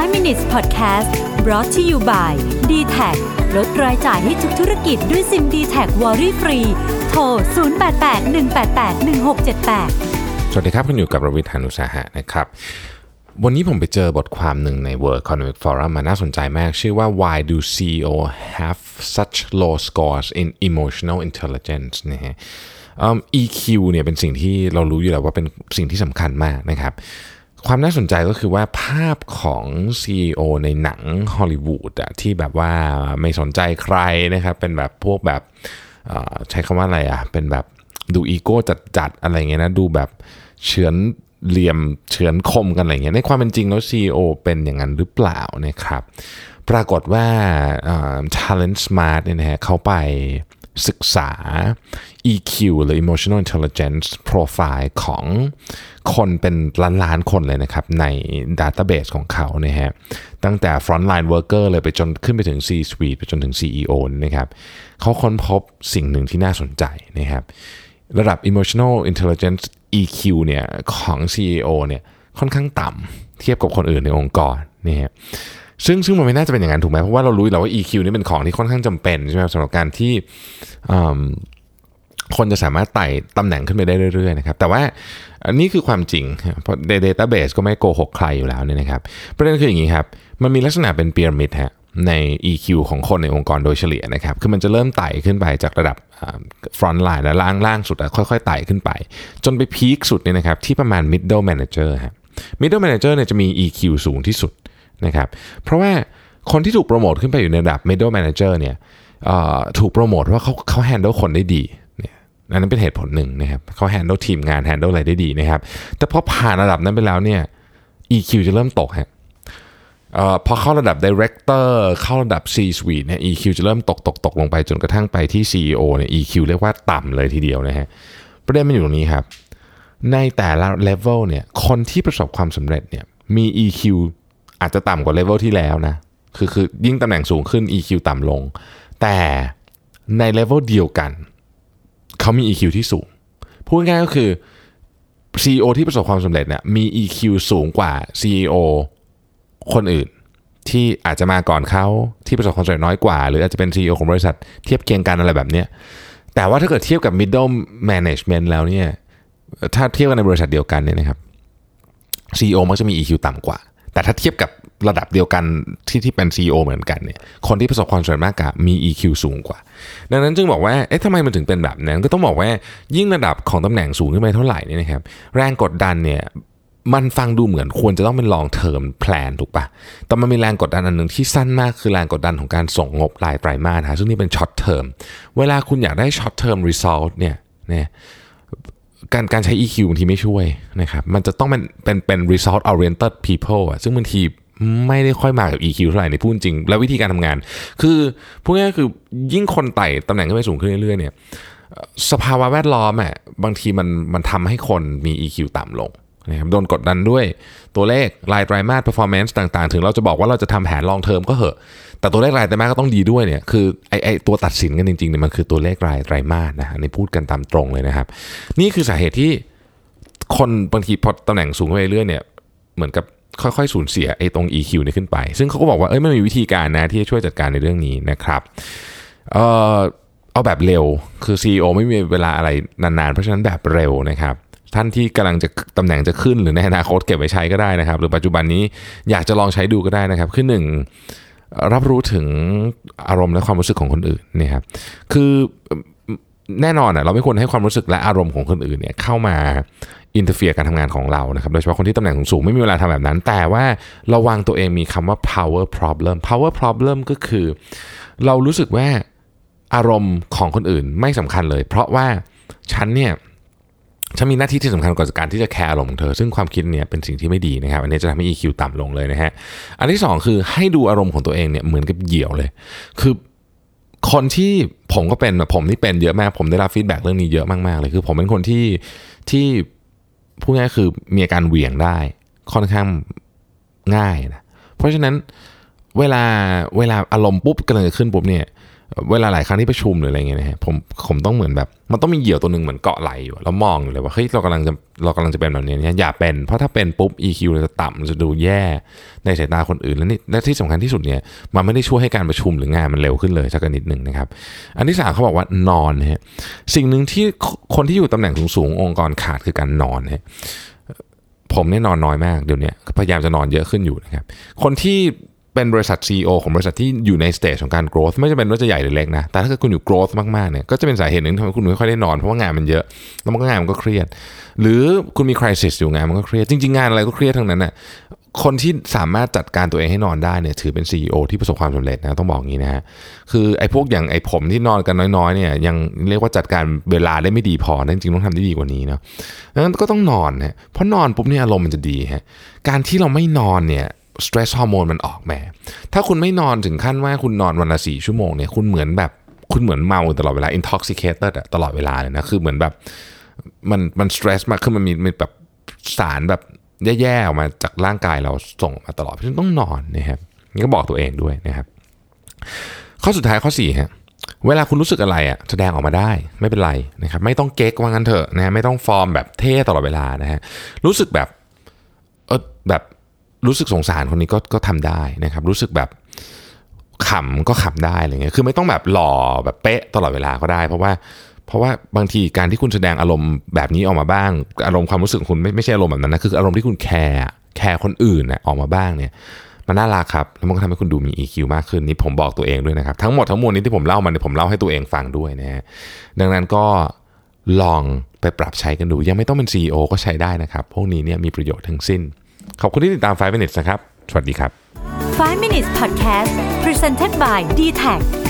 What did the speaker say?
5 minutes podcast brought to you by d t a c ลดรายจ่ายให้ทุกธุรกิจด้วยซิม d t แทวอรี่ฟรีโทร 0881881678 สวัสดีครับคุณอยู่กับรวิทยานุสาหะนะครับ วันนี้ผมไปเจอบทความหนึ่งใน World Economic Forum มาน่าสนใจมาก ชื่อว่า Why do CEO have such low scores in emotional intelligence นะฮะ EQ เนี่ยเป็นสิ่งที่เรารู้อยู่แล้วว่าเป็นสิ่งที่สำคัญมากนะครับ ความน่าสนใจก็คือว่าภาพของ CEO ในหนังฮอลลีวูดอะที่แบบว่าไม่สนใจใครนะครับ เป็นแบบพวกแบบใช้คำว่าอะไรอะเป็นแบบดูอีโก้จัดๆ อะไรเงี้ยนะ ดูแบบเฉือนเหลี่ยมเฉือนคมกันอะไรเงี้ยในความเป็นจริงแล้ว CEO เป็นอย่างนั้นหรือเปล่านะครับ ปรากฏว่า Talent Smart เนี่ยนะฮะเขาไป ศึกษา EQ หรือ Emotional Intelligence Profile ของคนเป็นล้านๆคนเลยนะครับ ใน Database ของเขานะฮะตั้งแต่ Frontline Worker เลยไปจนขึ้นไปถึง C-Suite ไปจนถึง CEO นะครับเขาค้นพบสิ่งหนึ่งที่น่าสนใจนะครับระดับ emotional intelligence EQ เนี่ยของ CEO เนี่ยค่อนข้างต่ำเทียบกับคนอื่นในองค์กรนี่ฮะ ซึ่งซึ่งมันไม่น่าจะเป็นอย่างนั้นถูกไหมเพราะว่าเรารู้อยู่แล้วว่า EQ นี่เป็นของที่ค่อนข้างจำเป็นใช่ไหมสำหรับการที่คนจะสามารถไต่ตำแหน่งขึ้นไปได้เรื่อยๆนะครับแต่ว่าอันนี้คือความจริง เพราะ database ก็ไม่โกหกใครอยู่แล้วเนี่ยนะครับประเด็นคืออย่างนี้ครับ มันมีลักษณะเป็นพีระมิดฮะใน EQ ของคนในองค์กรโดยเฉลี่ยนะครับ คือมันจะเริ่มไต่ขึ้นไปจากระดับ front line และล่างล่างสุดค่อยๆไต่ขึ้นไป จนไปพีคสุดเนี่ยนะครับที่ประมาณ middle manager ฮะ middle manager เนี่ยจะมี EQ สูงที่สุด นะครับเพราะว่าคนที่ถูกโปรโมทขึ้นไปอยู่ในระดับ middle manager เนี่ยถูกโปรโมทว่าเขาเขา handle คนได้ดีเนี่ยอันนั้นเป็นเหตุผลหนึ่งนะครับเขา handle ทีมงาน handle อะไรได้ดีนะครับแต่พอผ่านระดับนั้นไปแล้วเนี่ย EQ จะเริ่มตกฮะออพอเข้าระดับ director เข้าระดับ C suite เนี่ย EQ จะเริ่มตกตกตกลงไปจนกระทั่งไปที่ CEO เนี่ย EQ เรียกว่าต่ำเลยทีเดียวนะฮะประเด็นมันอยู่ตรงนี้ครับ ในแต่ละ level เนี่ยคนที่ประสบความสำเร็จเนี่ยมี EQ อาจจะต่ำกว่า level ที่แล้วนะคือคือยิ่งตำแหน่งสูงขึ้น EQ ต่ำลง แต่ใน level เดียวกัน เขามี EQ ที่สูง พูดง่ายก็คือ CEO ที่ประสบความสำเร็จเนี่ยมี EQ สูงกว่า CEO คนอื่น ที่อาจจะมาก่อนเขาที่ประสบความสำเร็จน้อยกว่า หรืออาจจะเป็น CEO ของบริษัทเทียบเคียงกันอะไรแบบเนี้ยแต่ว่าถ้าเกิดเทียบกับ middle management แล้วเนี่ยถ้าเทียบกันในบริษัทเดียวกันเนี่ยนะครับ CEO มักจะมี EQ ต่ำกว่า แต่ถ้าเทียบกับระดับเดียวกันที่ที่เป็น CEO เหมือนกันเนี่ยคนที่ประสบความสำเร็จมากกว่ามี EQ สูงกว่า ดังนั้นจึงบอกว่าเอ๊ะทำไมมันถึงเป็นแบบนั้น ก็ต้องบอกว่ายิ่งระดับของตำแหน่งสูงขึ้นไปเท่าไหร่นี่นะครับแรงกดดันเนี่ยมันฟังดูเหมือนควรจะต้องเป็น long term plan ถูกปะแต่มันมีแรงกดดันอันหนึ่งที่สั้นมากคือแรงกดดันของการส่งงบรายไตรมาสฮะซึ่งนี่เป็น short term เวลาคุณอยากได้ short term result เนี่ยเนี่ย การการใช้ EQ บางทีไม่ช่วยนะครับมันจะต้องเป็นเป็นเป็น result oriented people อะซึ่งบางทีไม่ได้ค่อยมากับ EQ เท่าไหร่ในพูดจริง แล้ววิธีการทำงาน คือพูดง่ายๆคือยิ่งคนไต่ตำแหน่งขึ้นไปสูงขึ้นเรื่อยๆเนี่ยสภาวะแวดล้อมอะบางทีมันมันทำให้คนมี EQ ต่ำลงนะครับโดนกดดันด้วยตัวเลขรายไตรมาส performance ต่างๆ ถึงเราจะบอกว่าเราจะทำแผน long term ก็เหอะ แต่ตัวเลขรายไตรมาสก็ต้องดีด้วยเนี่ยคือไอไอตัวตัดสินกันจริงๆเนี่ยมันคือตัวเลขรายไตรมาสนะฮะในพูดกันตามตรงเลยนะครับ นี่คือสาเหตุที่คนบางทีพอตำแหน่งสูงไปเรื่อยๆเนี่ยเหมือนกับค่อยๆสูญเสียไอ้ตรง EQ เนี่ยขึ้นไป ซึ่งเขาก็บอกว่าเอ้ยไมันมีวิธีการนะที่จะช่วยจัดการในเรื่องนี้นะครับเอ่อเอาแบบเร็วคือ CEO ไม่มีเวลาอะไรนานๆ เพราะฉะนั้นแบบเร็วนะครับท่านที่กำลังจะตำแหน่งจะขึ้นหรือในอนาคตเก็บไว้ใช้ก็ได้นะครับ หรือปัจจุบันนี้อยากจะลองใช้ดูก็ได้นะครับคือหนึ่ง รับรู้ถึงอารมณ์และความรู้สึกของคนอื่นนะครับคือแน่นอนอะเราไม่ควรให้ความรู้สึกและอารมณ์ของคนอื่นเนี่ยเข้ามา interfere การทำงานของเรานะครับโดยเฉพาะคนที่ตำแหน่งสูงไม่มีเวลาทำแบบนั้น แต่ว่าระวังตัวเองมีคำว่า power problem power problem ก็คือ เรารู้สึกว่าอารมณ์ของคนอื่นไม่สำคัญเลย เพราะว่าฉันเนี่ย ฉันมีหน้าที่ที่สำคัญกว่าการที่จะแคร์อารมณ์ของเธอ ซึ่งความคิดเนี่ยเป็นสิ่งที่ไม่ดีนะครับ อันนี้จะทำให้ EQ ต่ำลงเลยนะฮะ อันที่สองคือให้ดูอารมณ์ของตัวเองเนี่ยเหมือนกับเหยี่ยวเลย คือคนที่ผมก็เป็นผมนี่เป็นเยอะมาก ผมได้รับฟีดแบ็กเรื่องนี้เยอะมากๆเลย คือผมเป็นคนที่ที่พูดง่ายคือมีอาการเหวี่ยงได้ค่อนข้างง่ายนะ เพราะฉะนั้นเวลาเวลาอารมณ์ปุ๊บกำลังจะขึ้นปุ๊บเนี่ย เวลาหลายครั้งที่ประชุมหรืออะไรเงี้ยนะฮะผมผมต้องเหมือนแบบ มันต้องมีเหยี่ยวตัวหนึ่งเหมือนเกาะไหลอยู่แล้วมองอยู่เลยว่าเฮ้ยเรากำลังจะเรากำลังจะเป็นแบบนี้เนี่ยอย่าเป็น เพราะถ้าเป็นปุ๊บ EQ เราจะต่ำจะดูแย่ในสายตาคนอื่น แล้วนี่และที่สำคัญที่สุดเนี่ยมันไม่ได้ช่วยให้การประชุมหรืองานมันเร็วขึ้นเลยสักนิดหนึ่งนะครับ อันที่สามเขาบอกว่านอนฮะสิ่งหนึ่งที่คนที่อยู่ตำแหน่งสูงๆองค์กรขาดคือการนอนฮะผมเนี่ยนอนน้อยมากเดี๋ยวนี้พยายามจะนอนเยอะขึ้นอยู่นะครับ คนที่ เป็นบริษัท CEO ของบริษัทที่อยู่ในสเตจของการ growth ไม่จำเป็นว่าจะใหญ่หรือเล็กนะ แต่ถ้าเกิดคุณอยู่ growth มากๆเนี่ยก็จะเป็นสาเหตุหนึ่งทำให้คุณไม่ค่อยได้นอน เพราะว่างานมันเยอะ แล้วมันก็งานมันก็เครียด หรือคุณมี crisis อยู่งานมันก็เครียด จริง ๆ งานอะไรก็เครียดทั้งนั้นน่ะคนที่สามารถจัดการตัวเองให้นอนได้เนี่ยถือเป็น CEO ที่ประสบความสำเร็จนะต้องบอกงี้นะฮะคือไอ้พวกอย่างไอ้ผมที่นอนกันน้อยๆเนี่ยยังเรียกว่าจัดการเวลาได้ไม่ดีพอจริงๆต้องทำได้ดีกว่านี้เนาะดังนั้นก็ต้องนอนนะเพราะนอนปุ๊บเนี่ยอารมณ์มันจะดีฮะการที่เราไม่นอนเนี่ย สเตรสฮอร์โมนมันออกแม่ถ้าคุณไม่นอนถึงขั้นว่าคุณนอนวันละสี่ชั่วโมงเนี่ยคุณเหมือนแบบคุณเหมือนเมาตลอดเวลา intoxicated ตลอดเวลาเลยนะคือเหมือนแบบมันมันสเตรสมากคือมันมีมแบบสารแบบแย่ๆออกมาจากร่างกายเราส่งมาตลอดเพราะฉะนั้นต้องนอนนะครับนี่ก็บอกตัวเองด้วยนะครับ ข้อสุดท้ายข้อสี่ฮะเวลาคุณรู้สึกอะไรอะแสดงออกมาได้ไม่เป็นไรนะครับ ไม่ต้องเก๊กว่างั้นเถอะนะไม่ต้องฟอร์มแบบเท่ตลอดเวลานะฮะรู้สึกแบบ รู้สึกสงสารคนนี้ก็ก็ทำได้นะครับ รู้สึกแบบขำก็ขำได้อะไรเงี้ยคือไม่ต้องแบบหล่อแบบเป๊ะตลอดเวลาก็ได้ เพราะว่าเพราะว่าบางทีการที่คุณแสดงอารมณ์แบบนี้ออกมาบ้าง อารมณ์ความรู้สึกคุณไม่ไม่ใช่อารมณ์แบบนั้นนะคืออารมณ์ที่คุณแคร์แคร์คนอื่นนะออกมาบ้างเนี่ยมันน่ารักครับแล้วมันก็ทำให้คุณดูมี EQ มากขึ้นนี่ผมบอกตัวเองด้วยนะครับ ทั้งหมดทั้งมวลนี้ที่ผมเล่ามันผมเล่าให้ตัวเองฟังด้วยนะฮะดังนั้นก็ลองไปปรับใช้กันดู ยังไม่ต้องเป็น CEO ก็ใช้ได้นะครับ พวกนี้เนี่ยมีประโยชน์ทั้งสิ้น ขอบคุณที่ติดตาม 5 minutes นะครับ สวัสดีครับ 5 minutes podcast presented by d t a c